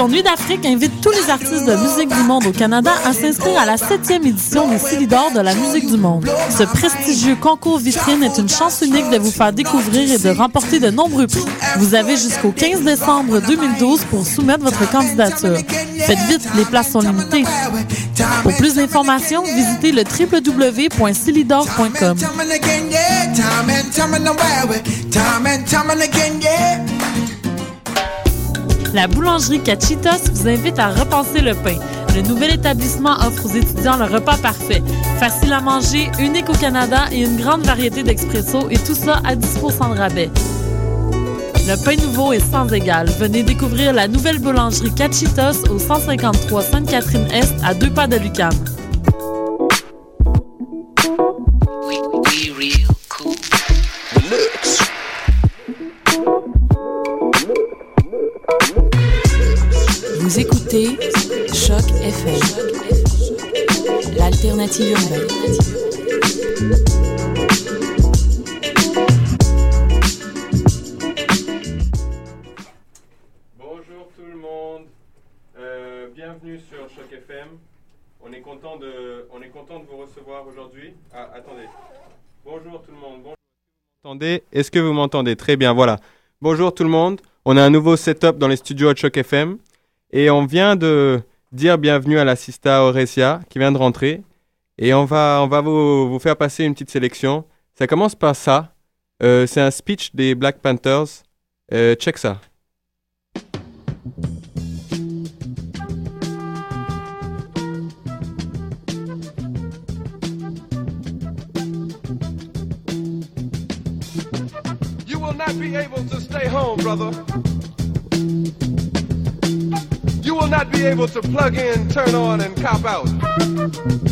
Nuit d'Afrique invitent tous les artistes de musique du monde au Canada à s'inscrire à la septième édition des Silidor de la musique du monde. Ce prestigieux concours vitrine est une chance unique de vous faire découvrir et de remporter de nombreux prix. Vous avez jusqu'au 15 décembre 2012 pour soumettre votre candidature. Faites vite, les places sont limitées. Pour plus d'informations, visitez le www.silidor.com. La boulangerie Cachitos vous invite à repenser le pain. Le nouvel établissement offre aux étudiants le repas parfait. Facile à manger, unique au Canada et une grande variété d'expresso et tout ça à 10 de rabais. Le pain nouveau est sans égal. Venez découvrir la nouvelle boulangerie Cachitos au 153 Sainte-Catherine-Est à deux pas de Lucam. Urbaine. Bonjour tout le monde, Euh, bienvenue sur Choc FM. On est content de, on est content de vous recevoir aujourd'hui. Ah, attendez. Bonjour tout le monde. Bonjour. Est-ce que vous m'entendez Très bien, voilà. Bonjour tout le monde. On a un nouveau setup dans les studios de Choc FM et on vient de dire bienvenue à la Sista Auresia qui vient de rentrer et on va, on va vous, vous faire passer une petite sélection. Ça commence par ça. Euh, c'est un speech des Black Panthers. Euh, check ça. You will not be able to stay home, brother. You will not be able to plug in, turn on, and cop out.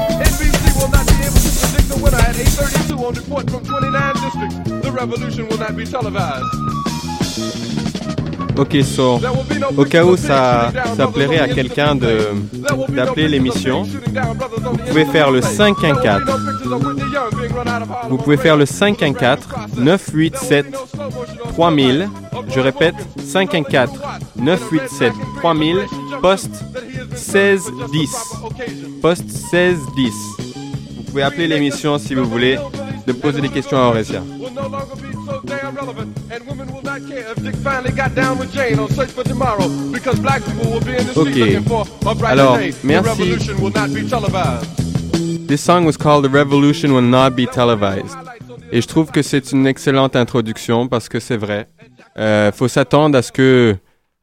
Winner at 8.32 on report from 29 districts. The revolution will not be televised. Ok, so, au cas où ça, ça plairait à quelqu'un de d'appeler l'émission, vous pouvez faire le 514. Vous pouvez faire le 514 987 3000. Je répète, 514 987 3000, poste 1610. Poste 1610 pouvez appeler l'émission si vous voulez, de poser des questions à Aurésia. Ok. Alors, merci. This song was called The Revolution Will Not Be Televised. Et je trouve que c'est une excellente introduction parce que c'est vrai. Euh, faut s'attendre à ce que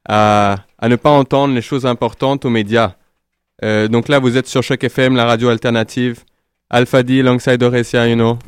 à, à, ne pas entendre les choses importantes aux médias. Euh, donc là, vous êtes sur Choc FM, la radio alternative. Alpha D, alongside Oresia, you know.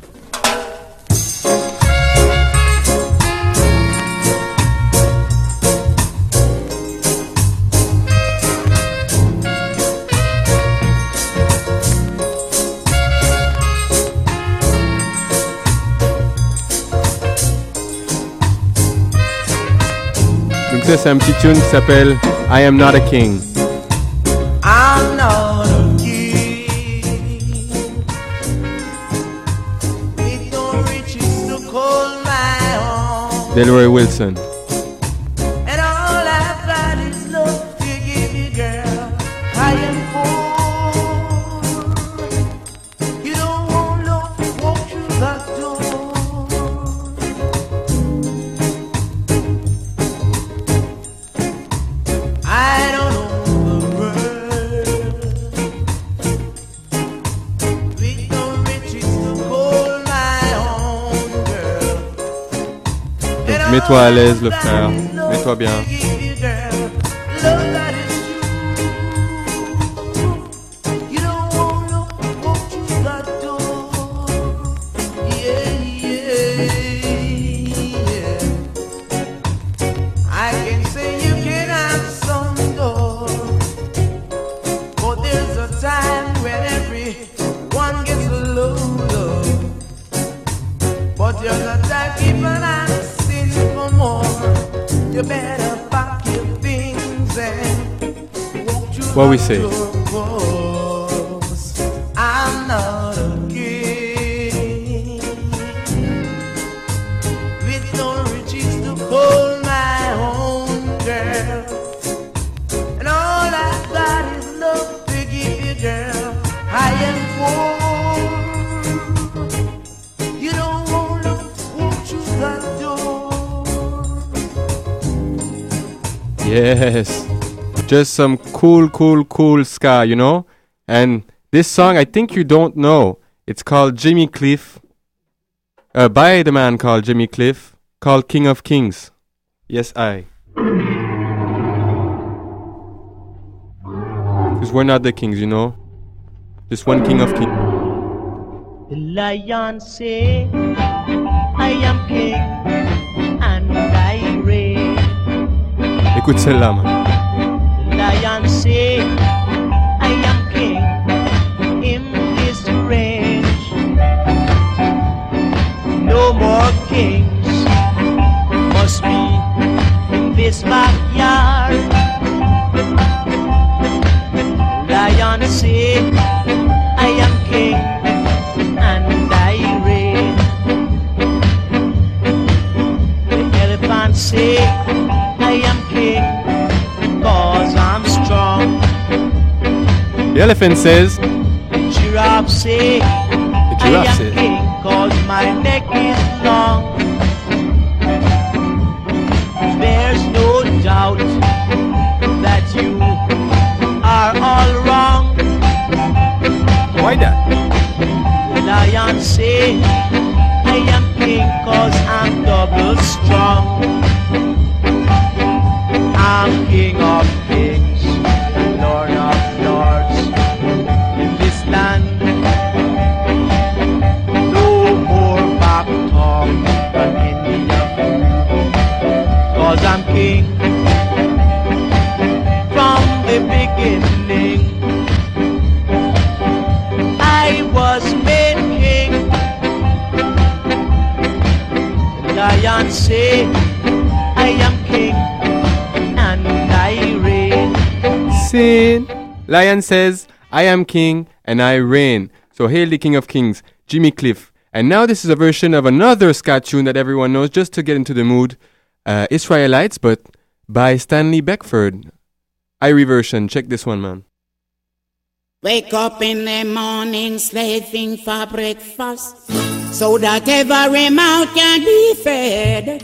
Donc ça, c'est un petit tune qui s'appelle I Am Not a King. Delroy Wilson. Mets-toi à l'aise, le frère. Mets-toi bien. What we say? door, 'cause I'm not a king with no riches to call my own girl. And all I've got is love to give you, girl. I am poor. You don't wanna walk through that door. Yes. Just some cool, cool, cool ska, you know? And this song, I think you don't know. It's called Jimmy Cliff. Uh, by the man called Jimmy Cliff, called King of Kings. Yes, I. Because we're not the kings, you know? Just one King of Kings. The lion say, I am king and I reign. Écoute celle-là, man. Say, I am king and I reign. The elephant say, I am king cause I'm strong. The elephant says, Giraffe say, the giraffe says, I am king cause I'm double strong. Say, I am king and I reign. Sin. Lion says, I am king and I reign. So hail the King of Kings, Jimmy Cliff. And now this is a version of another ska tune that everyone knows just to get into the mood. Uh, Israelites, but by Stanley Beckford. Irie version. Check this one, man. Wake up in the morning slaving for breakfast so that every mouth can be fed.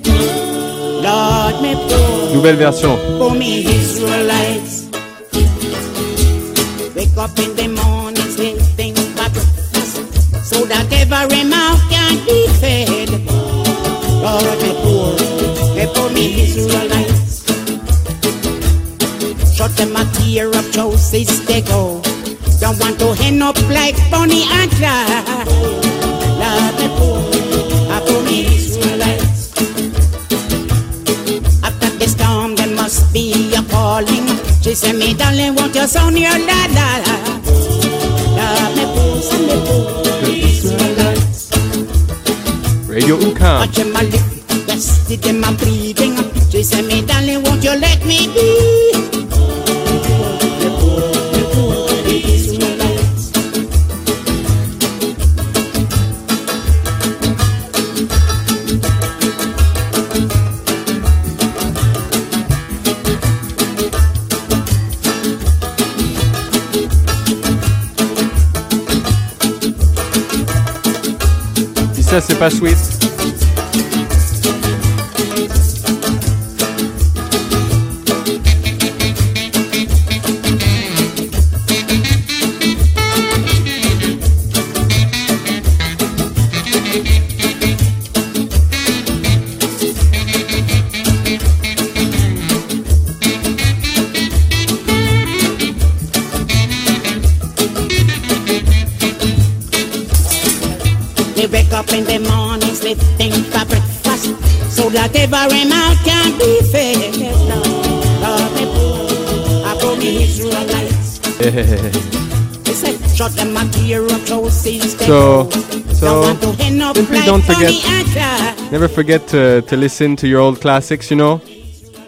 Lord, me poor Nouvelle version. for me Israelites. Wake up in the morning slaving for breakfast so that every mouth can be fed. Lord, me poor, me poor me Israelites. Shut them a tear up choices they go. Don't want to end up like Bonnie and Clyde. Darling, won't you sound your la la la? Lord, me poor, send me Israelites. Radio UQAM. Watch him a lip, yes, did them a breathing. She said, me darling, won't you let me be? C'est pas sweet. That every mouth can be fed. Lord, me poor, I brought the Israelites. They said, shut them out to your close So, so simply don't forget, never forget to, to listen to your old classics, you know.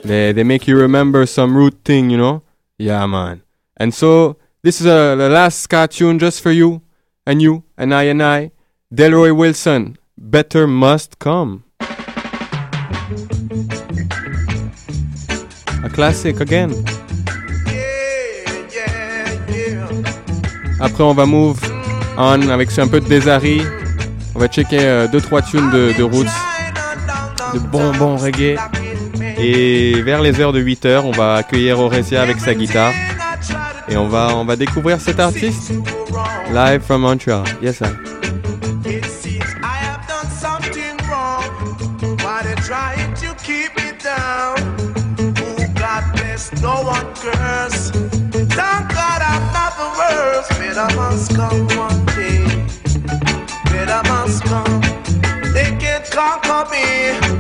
They, they make you remember some root thing, you know. Yeah, man. And so, this is uh, the last ska tune just for you, and you, and I, and I. Delroy Wilson, Better Must Come. Classic again. Après, on va move on avec un peu de Desari. On va checker 2 euh, tunes de, roots, de bon bon reggae. Et vers les heures de 8 heures, on va accueillir Oresia avec sa guitare. Et on va, on va découvrir cet artiste live from Montreal. Yes, sir. No one curse. Thank God I'm not the worst. Better must come one day. Better must come. They can't conquer me.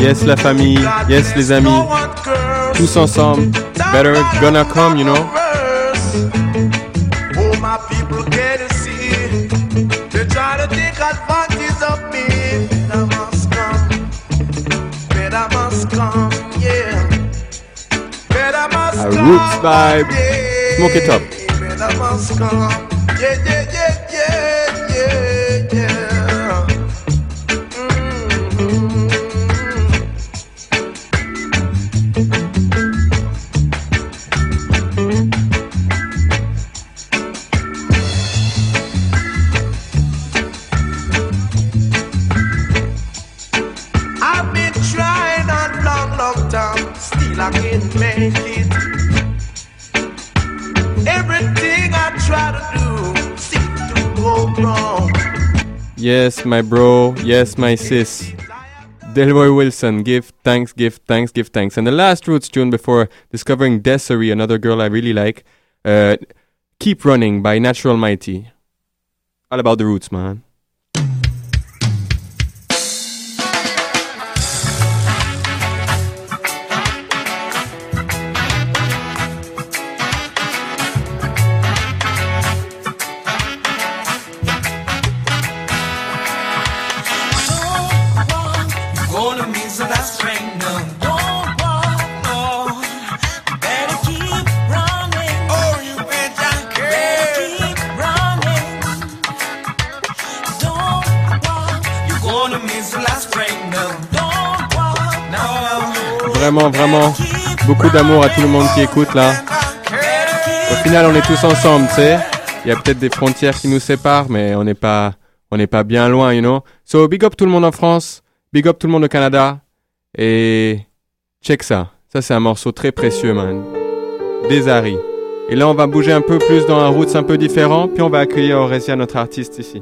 Yes, la famille. Yes, les amis. Tous ensemble. Better gonna come, you know. Oh, my people can't see. They try to take advantage of me. Better must come. Better must come, yeah. Better must A come. roots vibe. Smoke it up. Better must come. Yes, my bro. Yes, my sis. Delroy Wilson, give thanks, give thanks, give thanks. And the last Roots tune before discovering Dezarie, another girl I really like, uh, Keep Running by Natural Mighty. All about the roots, man. Vraiment, vraiment, beaucoup d'amour à tout le monde qui écoute là. Au final, on est tous ensemble, tu sais. Il y a peut-être des frontières qui nous séparent, mais on n'est pas, on n'est pas bien loin, you know. So, big up tout le monde en France, big up tout le monde au Canada, et check ça. Ça, c'est un morceau très précieux, man. Desari. Et là, on va bouger un peu plus dans un route un peu différent, puis on va accueillir Aurésia, notre artiste ici.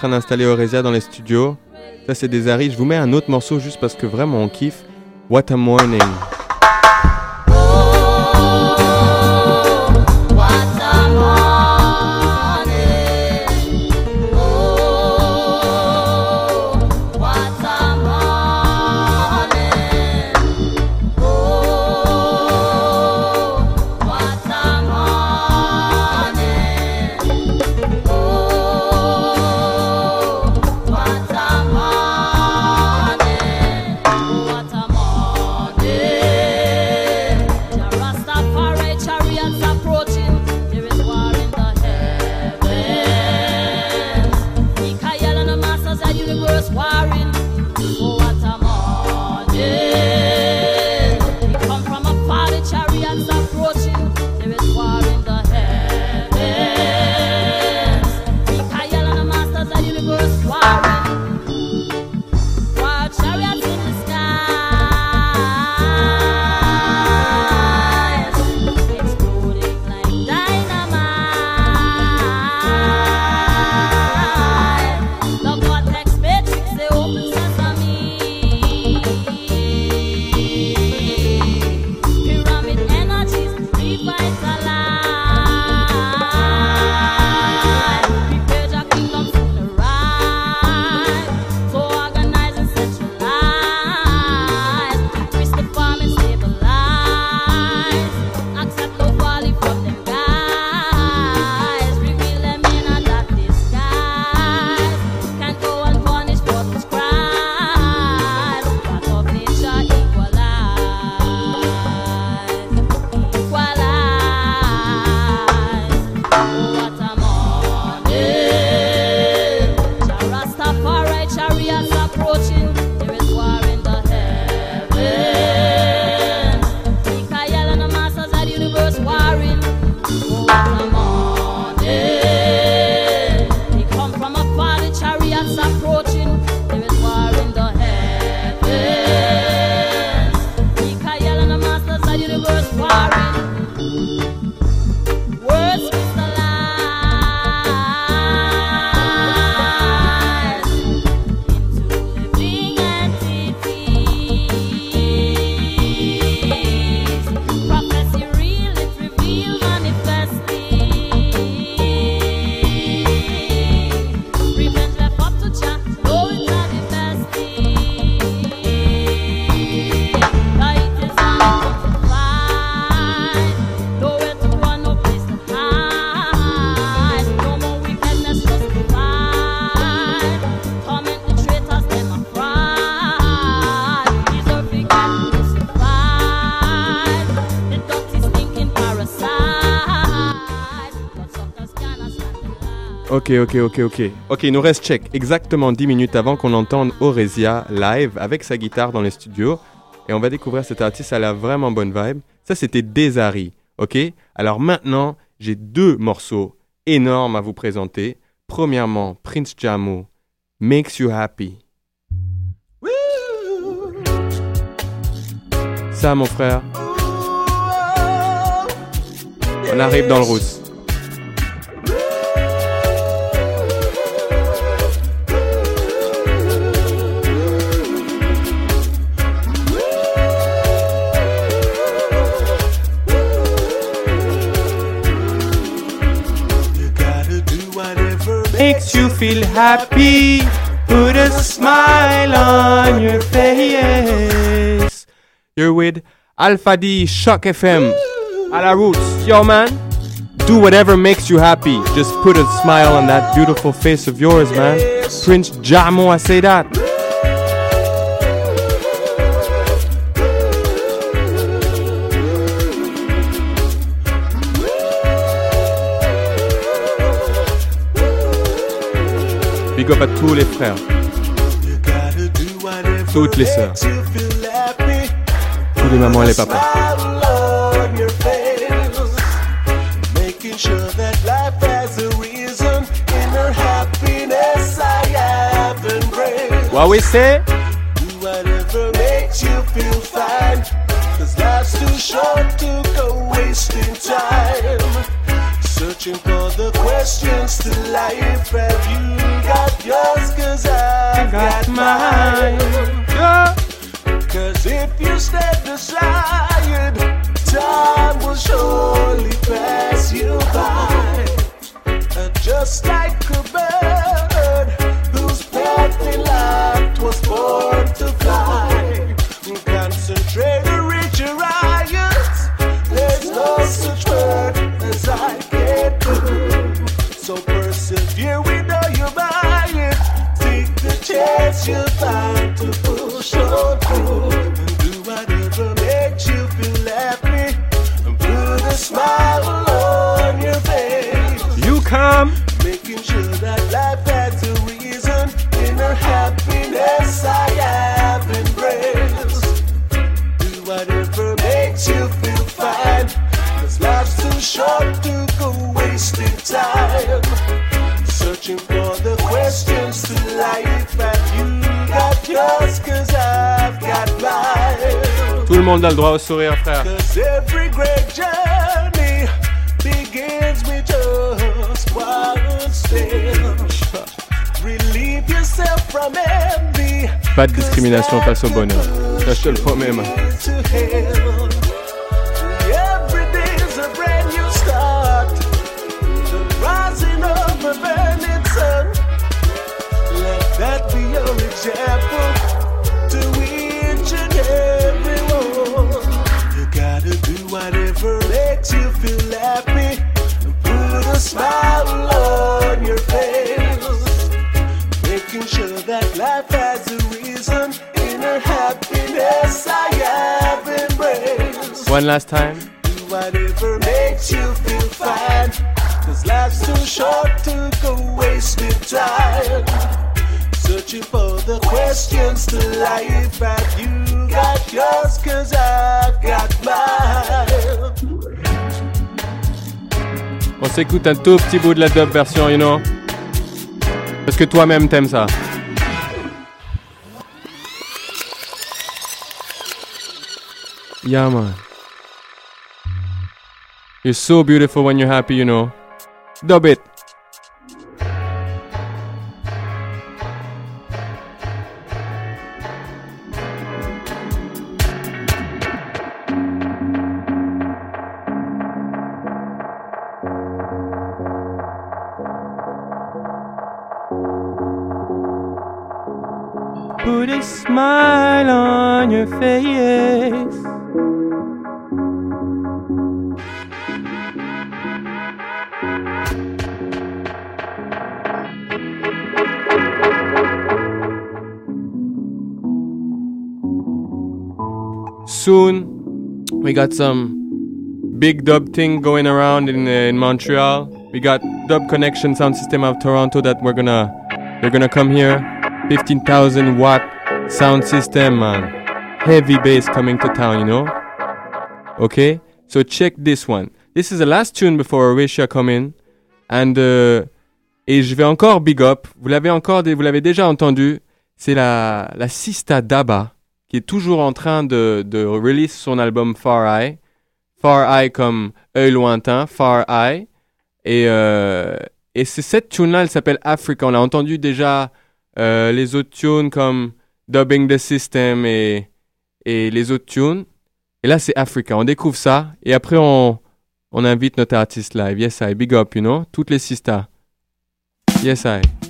train d'installer Oresia dans les studios. Ça, c'est des Harry. Je vous mets un autre morceau juste parce que vraiment on kiffe. What a Morning. Ok, ok, ok, ok. Ok, il nous reste check exactement 10 minutes avant qu'on entende Oresia live avec sa guitare dans les studios. Et on va découvrir cet artiste, elle a vraiment bonne vibe. Ça, c'était Desari, ok? Alors maintenant, j'ai deux morceaux énormes à vous présenter. Premièrement, Prince Jamo, Makes You Happy. Ça, mon frère, on arrive dans le rousse. Makes you feel happy. Put a smile on your face. You're with Alpha D CHOQ FM. À la roots. Yo, man. Do whatever makes you happy. Just put a smile on that beautiful face of yours, man. Prince Jamo, I say that. big up à tous les frères, toutes les sœurs, tous les mamans et les papas. Huawei c'est Cause life's too short to go wasting time. Searching for the questions to life. Have you got yours? Cause I've got, mine. Yeah. Cause if you stand aside, time will surely pass you by. Just like monde a le droit au sourire, frère. Pas de discrimination face au bonheur. Ça, je te le promets, One last time. Do whatever makes you feel fine. Cause life's too short to go wasting time. Searching for the questions to life. Have you got yours? Cause I've got mine. On s'écoute un tout petit bout de la dub version, you know. Parce que toi-même t'aimes ça. Yeah, man. You're so beautiful when you're happy, you know. Dub it. Got some big dub thing going around in, uh, in Montreal. We got Dub Connection Sound System of Toronto that we're gonna they're gonna come here. 15,000 watt sound system, man. Heavy bass coming to town, you know. Okay, so check this one. This is the last tune before Horatia come in, and uh, et je vais encore big up. Vous l'avez encore, vous l'avez déjà entendu. C'est la la Sista Daba qui est toujours en train de de release son album Far Eye. Far Eye comme œil lointain, Far Eye. Et, euh, et c'est cette tune-là, elle s'appelle Africa. On a entendu déjà euh, les autres tunes comme Dubbing the System et, et les autres tunes. Et là, c'est Africa. On découvre ça. Et après, on, on invite notre artiste live. Yes, I. Big up, you know. Toutes les sisters. Yes, I.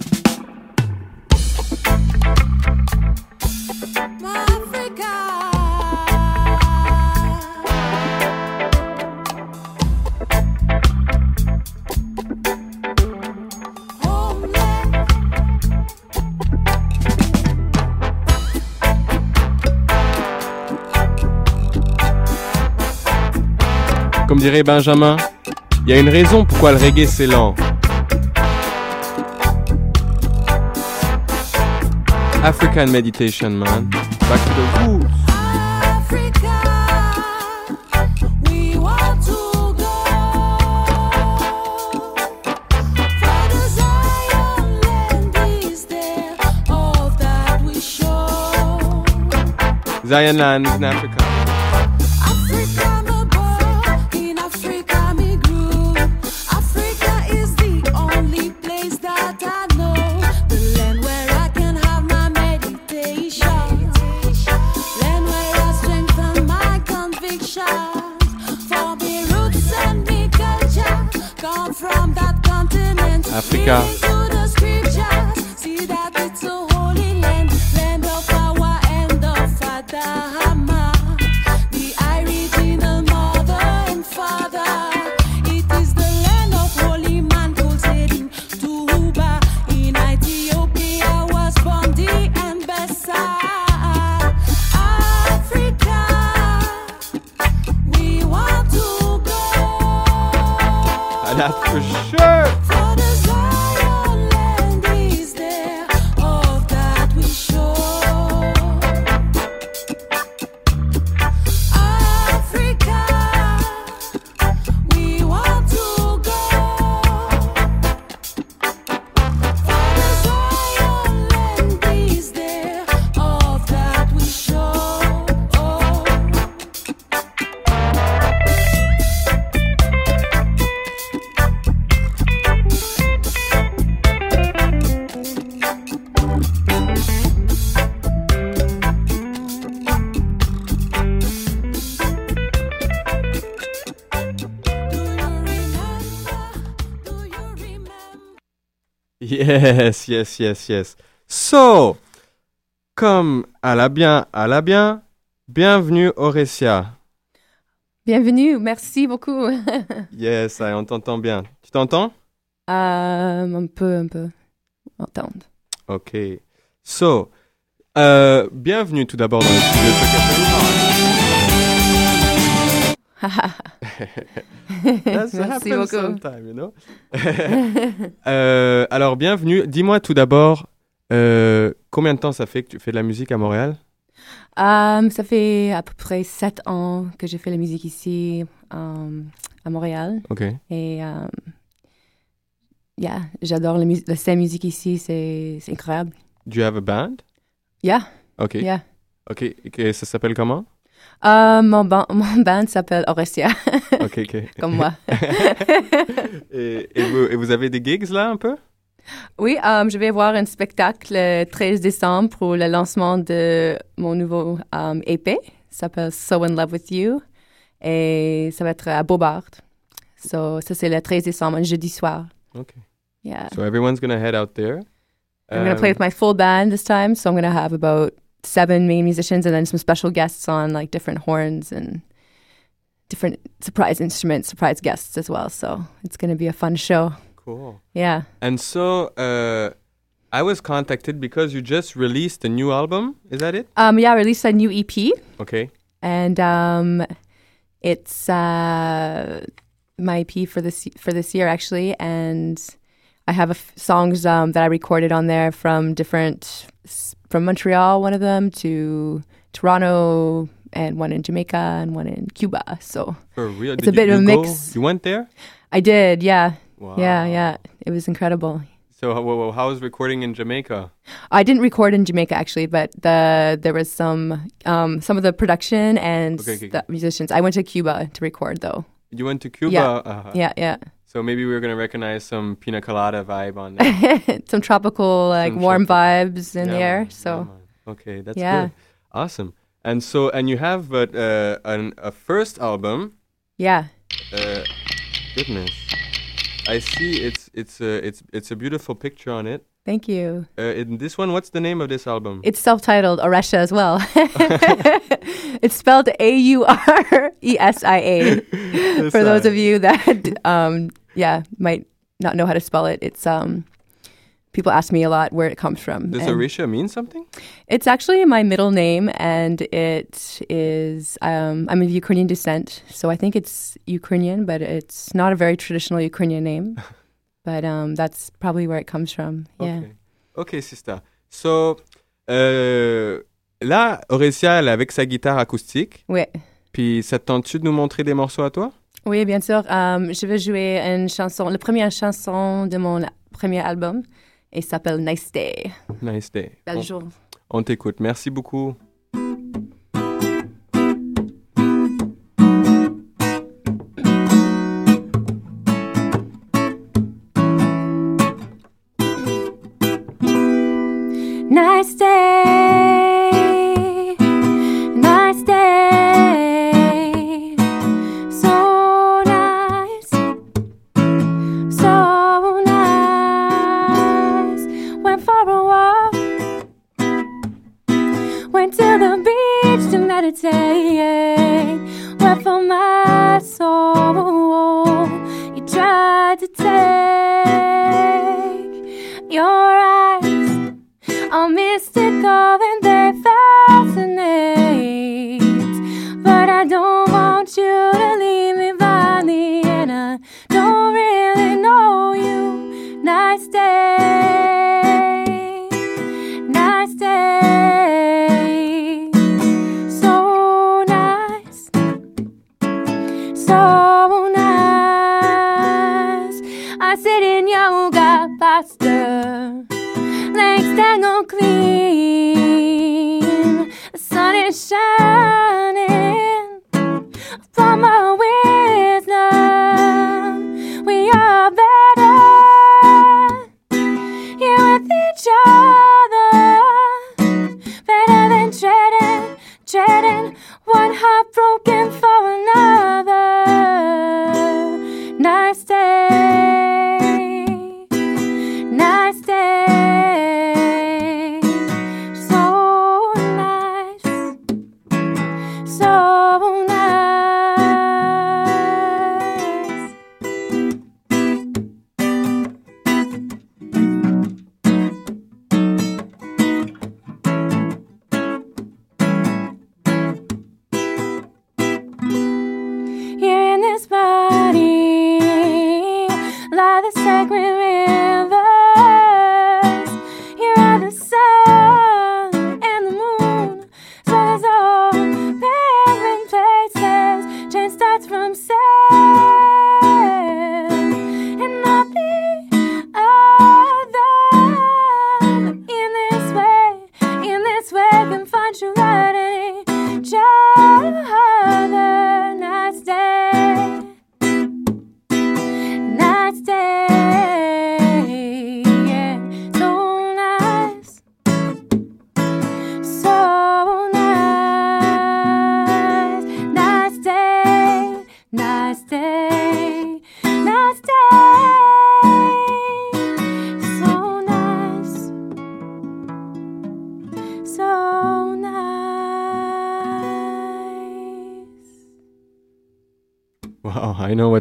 dirait Benjamin, il y a une raison pourquoi le reggae c'est lent. African meditation, man. Back to the roots. Zion land is in Africa. 보니까 Yes, yes, yes, yes. So, comme à la bien, à la bien, bienvenue Aurécia. Bienvenue, merci beaucoup. Yes, on t'entend bien. Tu t'entends? Euh, un peu, un peu. Entendre. Ok. So, euh, bienvenue tout d'abord dans le studio de That's merci happens beaucoup. sometime, you know? Euh, alors, bienvenue. Dis-moi tout d'abord, euh, combien de temps ça fait que tu fais de la musique à Montréal? Euh, ça fait à peu près sept ans que j'ai fait la musique ici euh, à Montréal. Ok. Et euh, yeah, j'adore la, mus- la scène musique ici, c'est c'est incroyable. Do you have a band? Yeah, Ok. yeah. Ok. Et ça s'appelle comment? Euh, mon, ban- mon band s'appelle Orestia, Ok, ok. comme moi. et, et vous, et vous avez des gigs là un peu? Oui, euh, je vais voir un spectacle le 13 décembre pour le lancement de mon nouveau euh, EP. Ça s'appelle So in Love with You. Et ça va être à Bobart. So, ça, c'est le 13 décembre, un jeudi soir. Ok. Yeah. So everyone's gonna head out there. I'm going to play Um, with my full band this time. So I'm going to have about seven main musicians and then some special guests on like different horns and different surprise instruments, surprise guests as well. So it's going to be a fun show. Cool. Yeah. And so, uh, I was contacted because you just released a new album. Is that it? Um, yeah, I released a new EP. Okay. and um, it's uh, my EP for this for this year actually, and I have a f- songs um, that I recorded on there from different s- from Montreal, one of them to Toronto, and one in Jamaica and one in Cuba. So For real? it's Did a bit you, of a you go- mix. You went there? I did, yeah, Wow. yeah, yeah. It was incredible. So how, how- was recording in Jamaica? I didn't record in Jamaica actually, but the there was some um, some of the production and Okay, okay, the musicians. I went to Cuba to record though. You went to Cuba? Yeah, Uh-huh. yeah, yeah. So maybe we are going to recognize some pina colada vibe on there. some tropical like Some warm tropical- vibes in Yeah, the air. So yeah, okay, that's Yeah. good. Awesome. And so, and you have uh, uh, an, a first album. yeah, Uh, goodness, I see. It's it's a it's it's a beautiful picture on it. Thank you. Uh, in this one, what's the name of this album? It's self-titled Auresia as well. it's spelled A U R E S I A. For those of you that um, yeah might not know how to spell it, it's um, people ask me a lot where it comes from. Does Auresia mean something? It's actually my middle name, and it is um, I'm of Ukrainian descent, so I think it's Ukrainian, but it's not a very traditional Ukrainian name. but um, that's probably where it comes from. Yeah. Okay. Okay, sister. So, euh, là, Oressia, elle est avec sa guitare acoustique. Oui. Puis, ça te tente-tu de nous montrer des morceaux à toi? Oui, bien sûr. Um, je vais jouer une chanson, la première chanson de mon premier album, et s'appelle Nice Day. Nice day. Bel On- jour. On t'écoute. Merci beaucoup.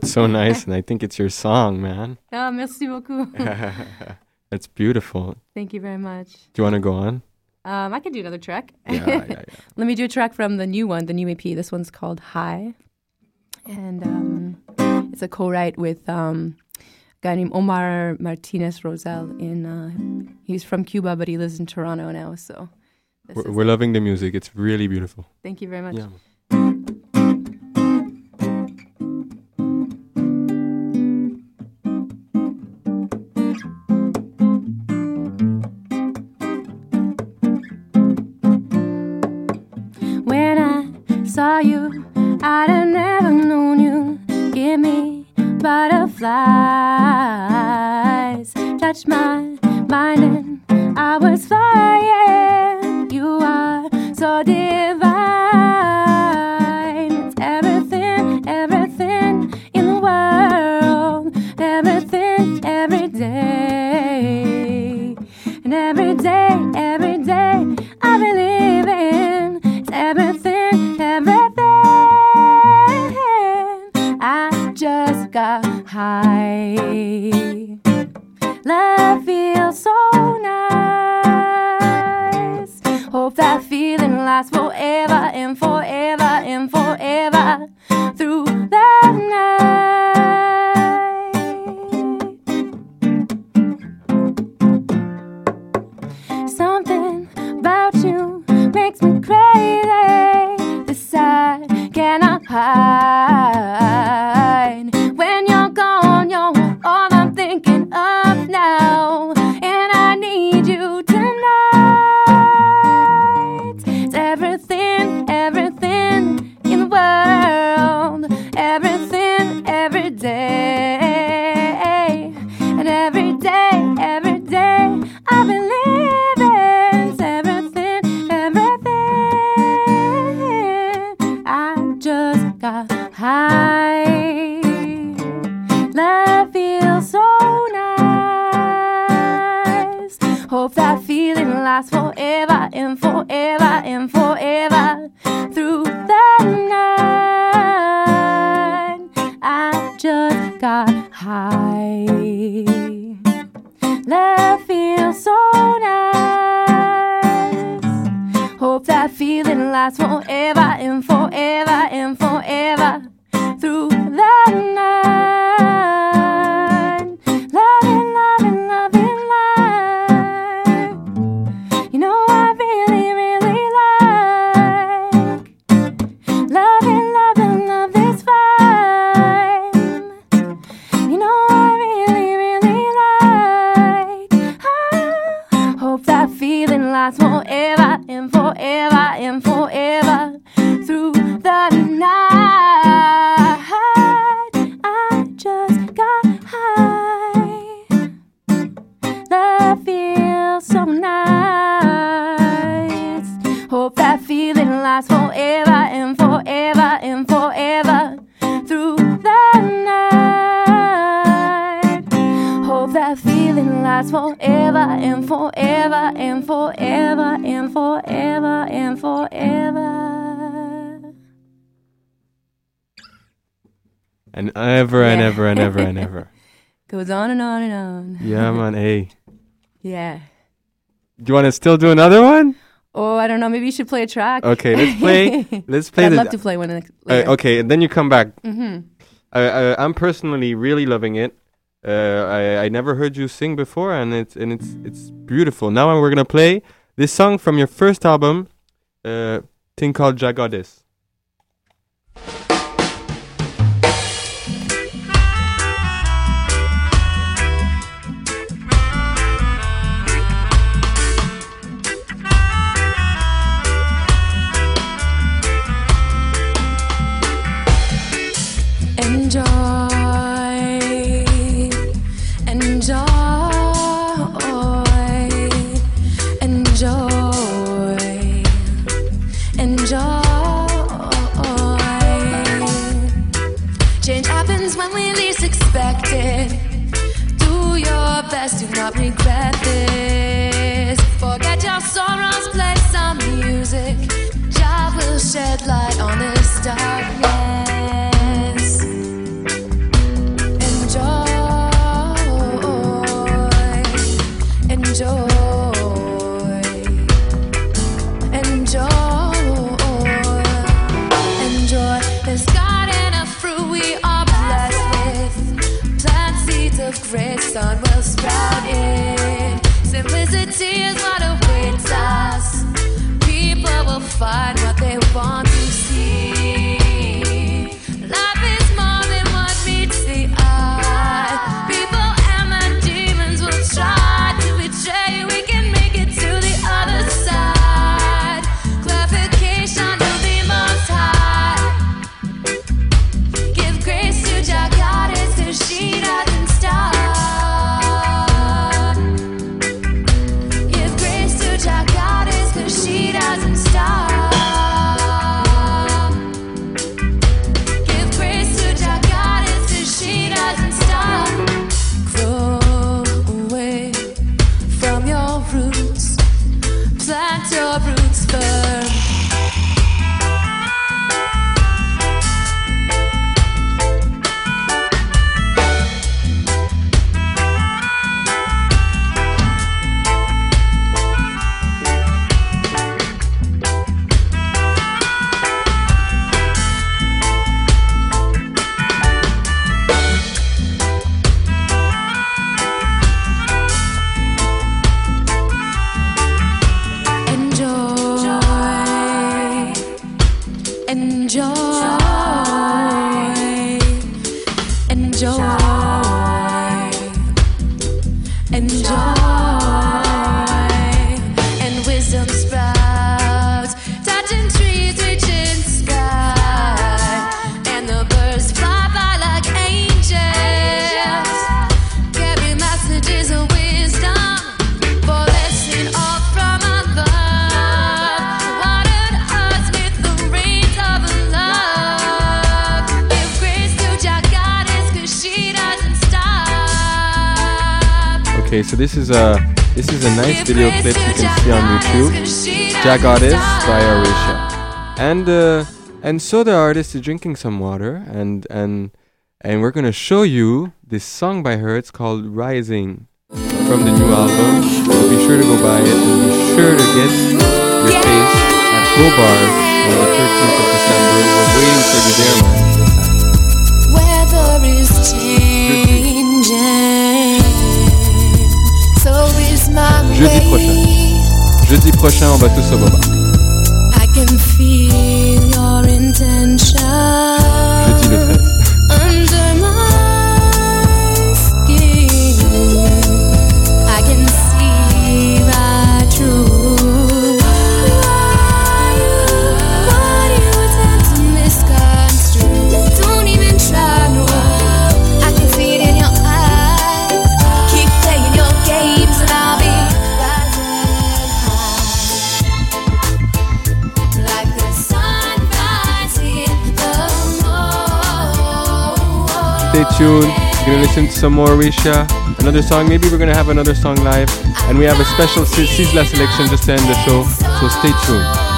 it's so nice, and I think it's your song, man. Ah, merci beaucoup. That's beautiful. Thank you very much. Do you want to go on? Um, I could do another track. Yeah, yeah, yeah. Let me do a track from the new one, the new EP. This one's called High, and um, it's a co-write with um, a guy named Omar Martinez Rosel. In uh, he's from Cuba, but he lives in Toronto now. So we're, we're loving the music. It's really beautiful. Thank you very much. saw you, I'd have never known you. Give me butterflies, touch my mind. forever and forever and forever. you want to still do another one? Oh, I don't know. Maybe you should play a track. Okay, let's play. let's play. I'd the, love to play one. Uh, later. Uh, okay, and then you come back. Mm-hmm. I, I, I'm personally really loving it. Uh, I, I never heard you sing before, and it's and it's it's beautiful. Now we're gonna play this song from your first album, uh, thing called Jagodis. This is a this is a nice video clip you can see on YouTube. Jag Artist by Auresia. And uh, and so the artist is drinking some water and and and we're gonna show you this song by her. It's called Rising from the new album. So be sure to go buy it and be sure to get your taste at bar on the 13th of December. We're waiting for you there. Jeudi prochain. Jeudi prochain, on va tous au Bobart. We're gonna listen to some more Risha. Another song. Maybe we're gonna have another song live, and we have a special Sizzla selection just to end the show. So stay tuned.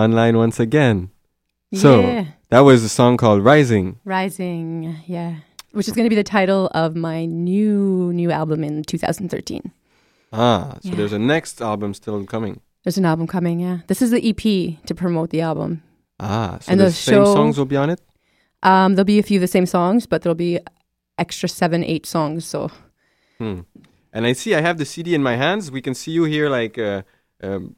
Online once again. So Yeah. that was a song called Rising. Rising, yeah. Which is going to be the title of my new new album in 2013. Ah, so Yeah. there's a next album still coming. There's an album coming, yeah. This is the EP to promote the album. Ah, so And the the same show- songs will be on it. Um, there'll be a few of the same songs, but there'll be extra seven, eight songs. So Hmm. And I see I have the CD in my hands. We can see you here, like uh, um,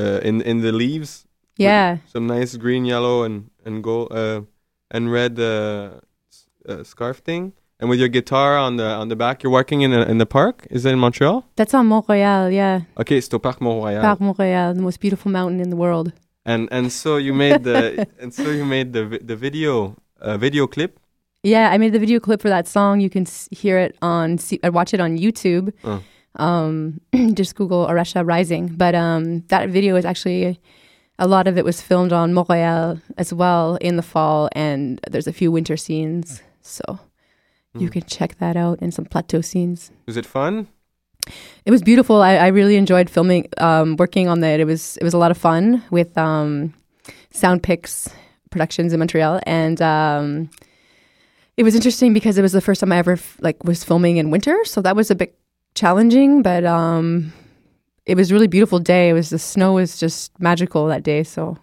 uh, in in the leaves. Yeah. Some nice green, yellow, and and gold uh, and red uh, uh, scarf thing. And with your guitar on the on the back, you're working in a, in the park. Is that in Montreal? that's on Montreal, yeah. Okay, c'est au Parc Mont-Royal. Parc Montreal, the most beautiful mountain in the world. And and so you made the and so you made the the video uh, video clip. Yeah, I made the video clip for that song. You can s- hear it on, see, uh, watch it on YouTube. Oh. Um, just Google Auresia Rising. But um, that video is actually, a lot of it was filmed on Montreal as well in the fall, and there's a few winter scenes. So you Hmm. can check that out and some plateau scenes. Was it fun? It was beautiful. I, I really enjoyed filming, um, working on that. It was it was a lot of fun with um, Sound Picks Productions in Montreal, and um, it was interesting because it was the first time I ever f- like was filming in winter, so that was a bit challenging. But um, it was a really beautiful day. It was the snow was just magical that day, so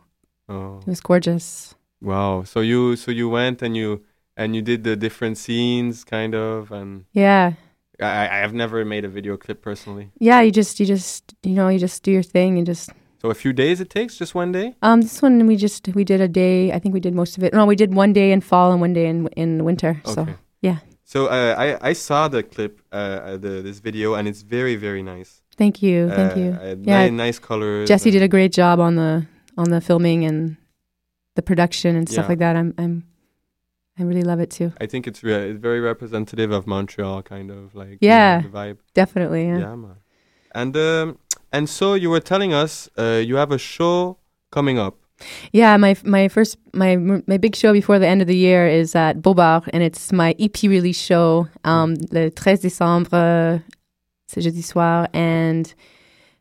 Oh, it was gorgeous. wow! So you so you went and you and you did the different scenes, kind of, and Yeah, I I have never made a video clip personally. yeah. You just you just you know you just do your thing and just So a few days it takes, just one day. Um, this one we just we did a day. I think we did most of it. No, we did one day in fall and one day in in winter. So Okay. yeah, So uh, I I saw the clip, uh, uh, the this video, and it's very very nice. Thank you, thank Uh, you. uh, Yeah, ni- nice colors. Jesse did a great job on the on the filming and the production and stuff Yeah. like that. I'm I'm I really love it too. I think it's, re- it's very representative of Montreal, kind of like Yeah. you know, the vibe. Definitely, yeah. Yeah, man. And um, and so you were telling us uh, you have a show coming up. Yeah, my my first my my big show before the end of the year is at Bobards, and it's my EP release show. Um, le 13 décembre, c'est jeudi soir, and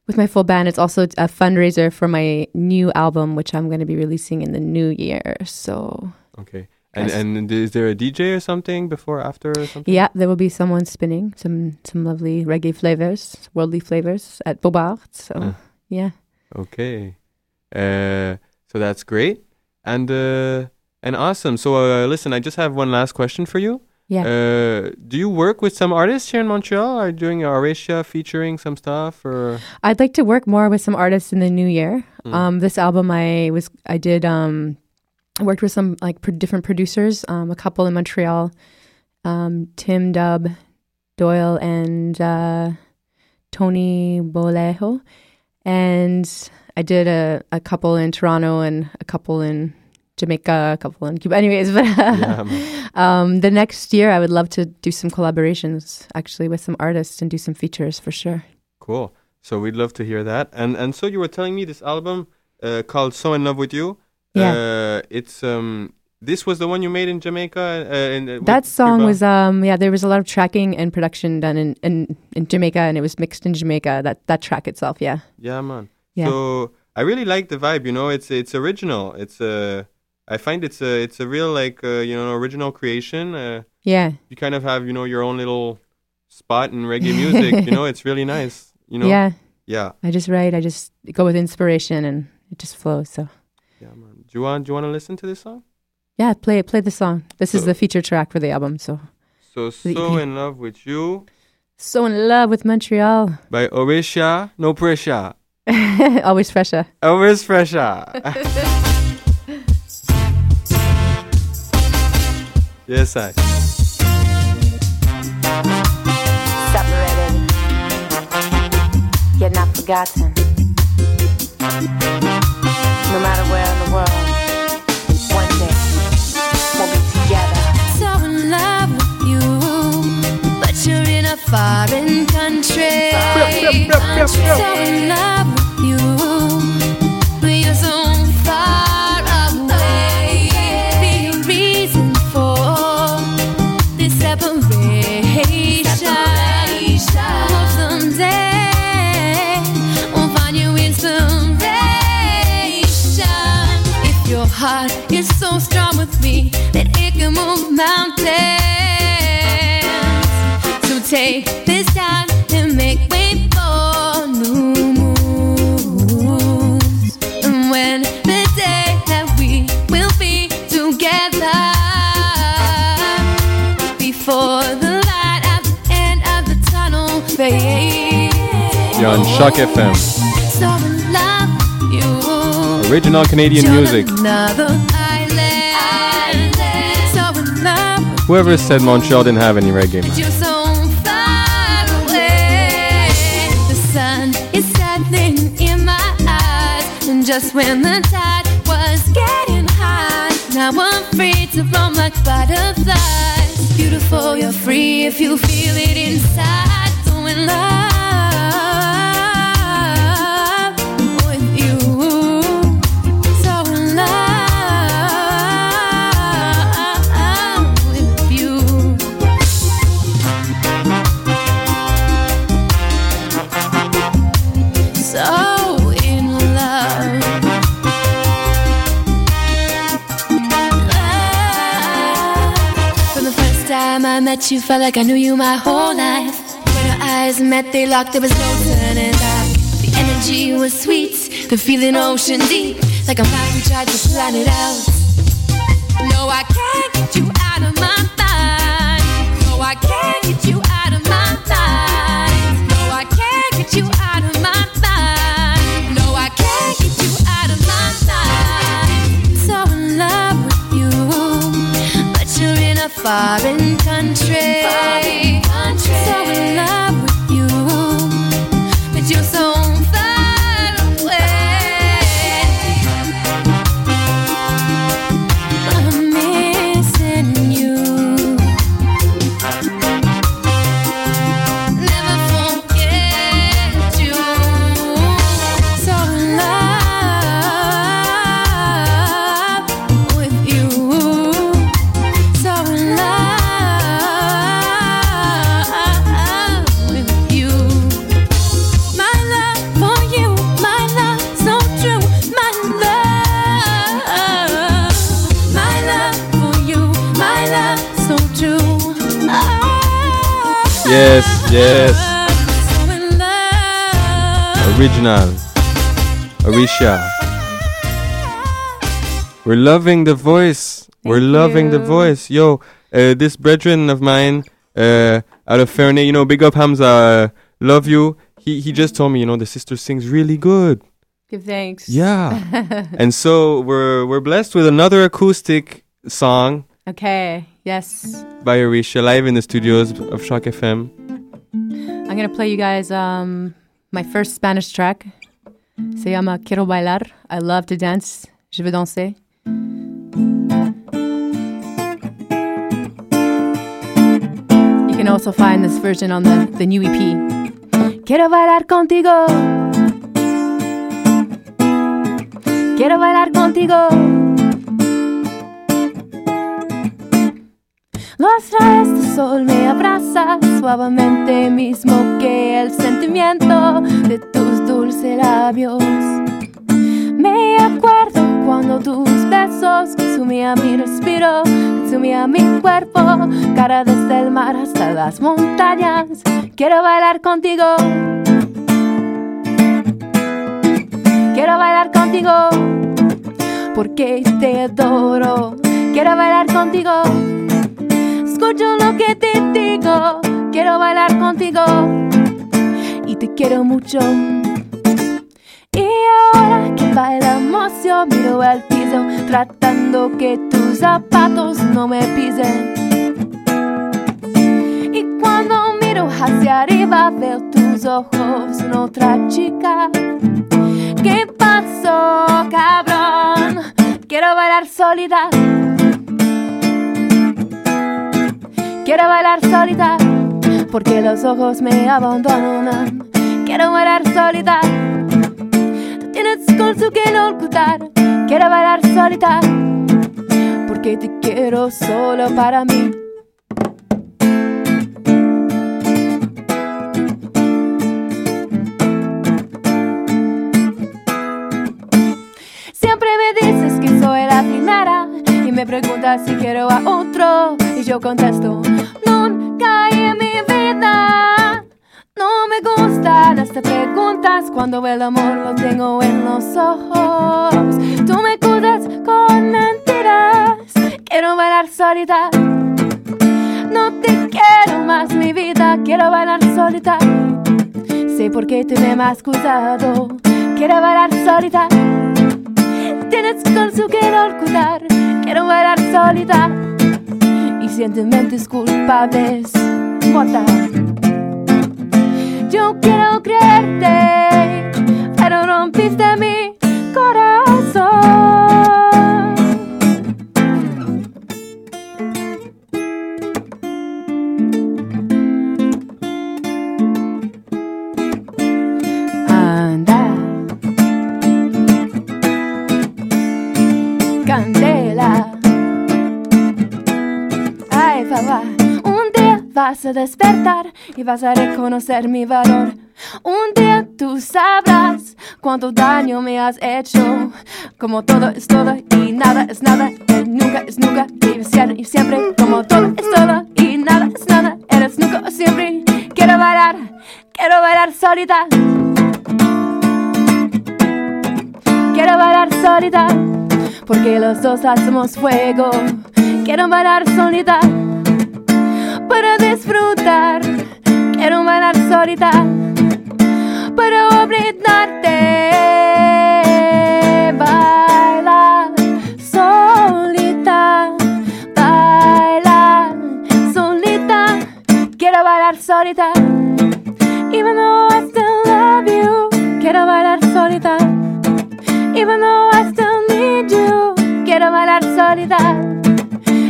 with my full band, it's also a fundraiser for my new album, which I'm going to be releasing in the new year. So Okay. And and is there a DJ or something before, after, or something? yeah, there will be someone spinning some some lovely reggae flavors, worldly flavors at Bobards. So Uh. yeah. Okay. Uh, so that's great. And uh, and awesome. So uh, listen, I just have one last question for you. Yeah. Uh, do you work with some artists here in Montreal? Are you doing Auresia featuring some stuff or? I'd like to work more with some artists in the new year. Mm. Um, this album, I was I did um, worked with some like pro- different producers, um, a couple in Montreal, um, Tim Dub, Doyle, and uh, Tony Bolejo, and I did a, a couple in Toronto and a couple in Jamaica, a couple in Cuba. Anyways, but Yeah, um, the next year I would love to do some collaborations actually with some artists and do some features for sure. Cool. So we'd love to hear that. And and so you were telling me this album uh, called "So in Love with You." Yeah. Uh, it's um. This was the one you made in Jamaica. Uh, in, uh, That song Cuba? was um yeah there was a lot of tracking and production done in, in, in Jamaica and it was mixed in Jamaica that that track itself yeah Yeah, man. Yeah. So I really like the vibe. You know, it's it's original. It's a. I find it's a it's a real like uh, you know original creation. Uh, Yeah. You kind of have you know your own little spot in reggae music. you know, it's really nice. You know. yeah Yeah. I just write I just go with inspiration and it just flows so Yeah, man. Do you want do you want to listen to this song? yeah play play the song this is the feature track for the album so So so in love with you so in love with Montreal by Auresia. No pressure. always fresher Always pressure. yes, I. separated, yet not forgotten. No matter where in the world, one day we'll be together. So in love with you, but you're in a foreign country. So in love with you, but you're so mountains, so take this time and make way for new. And when the day that we will be together, before the light at the end of the tunnel fades. You're on CHOQ FM. So in love with you. Original Canadian music. Whoever said Montreal didn't have any reggae, man. just when the tide was getting high, now I'm free to roam like butterflies. Beautiful, you're free if you feel it inside. I met you, felt like I knew you my whole life. When our eyes met, they locked, there was no turning back. The energy was sweet, the feeling ocean deep. Like about to try to plan it out. Foreign country. So Yes, yes. Original. Auresia. We're loving the voice. We're loving the voice. Yo, uh, this brethren of mine, uh, out of Ferney, you know, big up Hamza, uh, love you. He, he just told me, you know, the sister sings really good. Give thanks. Yeah. and so we're, we're blessed with another acoustic song okay. Yes. by Auresia live in the studios of CHOQ FM. I'm gonna play you guys um my first Spanish track. Se llama Quiero bailar. I love to dance. Je veux danser. You can also find this version on the, the new EP. Quiero bailar contigo. Quiero bailar contigo. Los rayos del sol me abrazan suavemente mismo que el sentimiento de tus dulces labios. Me acuerdo cuando tus besos consumían mi respiro, consumían mi cuerpo, cara desde el mar hasta las montañas. Quiero bailar contigo. Quiero bailar contigo porque te adoro. Quiero bailar contigo. Escucho lo que te digo. Quiero bailar contigo y te quiero mucho. Y ahora que bailamos yo miro al piso tratando que tus zapatos no me pisen. Y cuando miro hacia arriba veo tus ojos en otra chica. ¿Qué pasó, cabrón? Quiero bailar solita. Quiero bailar solita porque los ojos me abandonan. Quiero bailar solita. Tú tienes cosas que no ocultar. Quiero bailar solita porque te quiero solo para mí. Siempre me dices que soy la primera me preguntas si quiero a otro y yo contesto nunca en mi vida. No me gustan estas preguntas cuando el amor lo tengo en los ojos. Tú me acudas con mentiras. Quiero bailar solita. No te quiero más mi vida. Quiero bailar solita. Sé por qué te me has acusado. Quiero bailar solita. Tienes con su que no ocultar. Quiero bailar solita. Y sentimientos culpables. Morta. Yo quiero creerte, pero rompiste mi corazón. Vas a despertar y vas a reconocer mi valor. Un día tú sabrás cuánto daño me has hecho. Como todo es todo y nada es nada, y nunca es nunca, y siempre, y siempre. Como todo es todo y nada es nada, eres nunca o siempre. Quiero bailar, quiero bailar solita. Quiero bailar solita, porque los dos hacemos fuego. Quiero bailar solita para disfrutar. Quiero bailar solita para olvidarte. Bailar solita, bailar solita. Quiero bailar solita, even though I still love you. Quiero bailar solita, even though I still need you. Quiero bailar solita,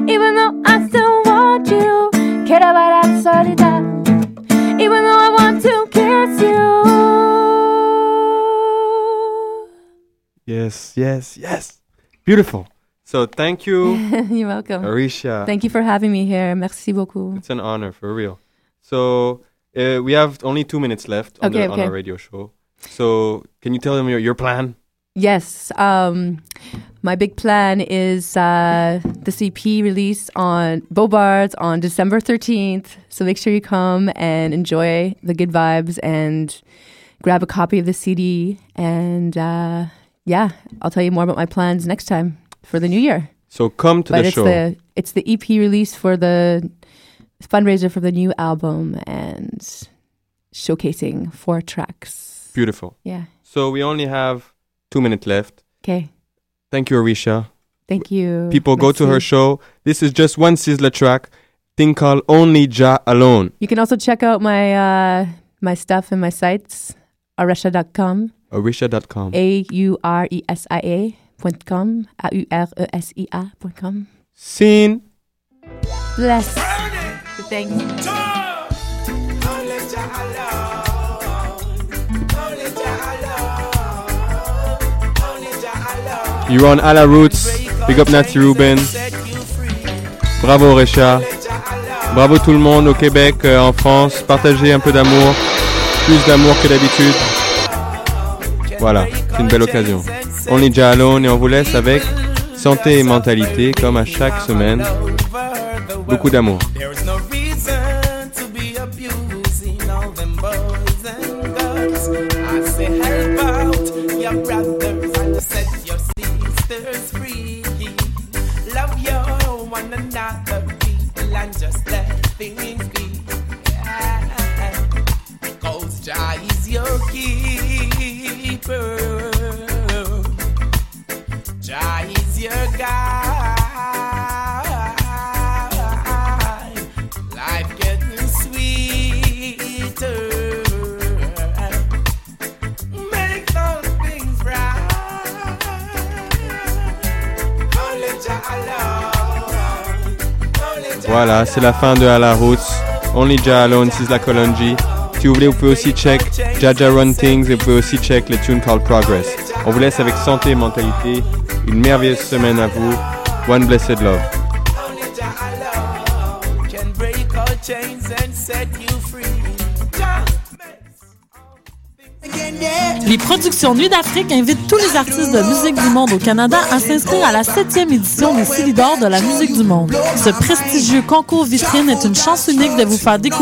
even though I still want you. Quiero bailar solita, even though I want to kiss you. Yes, yes, yes. Beautiful. So thank you, You're welcome. Auresia. Thank you for having me here. Merci beaucoup. It's an honor for real. So uh, we have only two minutes left on, Okay, the, on our radio show. So can you tell them your, your plan? Yes. Um, my big plan is uh, the CP release on Bobards on December 13th. So make sure you come and enjoy the good vibes and grab a copy of the CD. And uh, yeah, I'll tell you more about my plans next time for the new year. So come to but the it's show. the it's the EP release for the fundraiser for the new album and showcasing four tracks. Beautiful. Yeah. So we only have two minutes left. Okay. Thank you, Auresia. Thank you. People go to her show. This is just one Sizzla track, thing called Only Jah Alone. You can also check out my uh, my stuff and my sites, auresia.com, Auresia.com. A U R E S I A point com, A U R E S I A point com. Scene. Bless. Thank You're on À la Roots. Big up Natty Ruben. Bravo Arisha. Bravo tout le monde au Québec, euh, en France. Partagez un peu d'amour. Plus d'amour que d'habitude. Voilà, c'est une belle occasion. Only Ja Alone et on vous laisse avec santé et mentalité comme à chaque semaine. Beaucoup d'amour. Just let Voilà, c'est la fin de À la Roots. Only Ja Alone, c'est la Colonji. Si vous voulez, vous pouvez aussi check Jaja Run Things et vous pouvez aussi check les tunes called Progress. On vous laisse avec santé et mentalité. Une merveilleuse semaine à vous. One blessed love. Les productions Nuit d'Afrique invitent tous les artistes de musique du monde au Canada à s'inscrire à la septième édition des Silidor de la musique du monde. Ce prestigieux concours vitrine est une chance unique de vous faire découvrir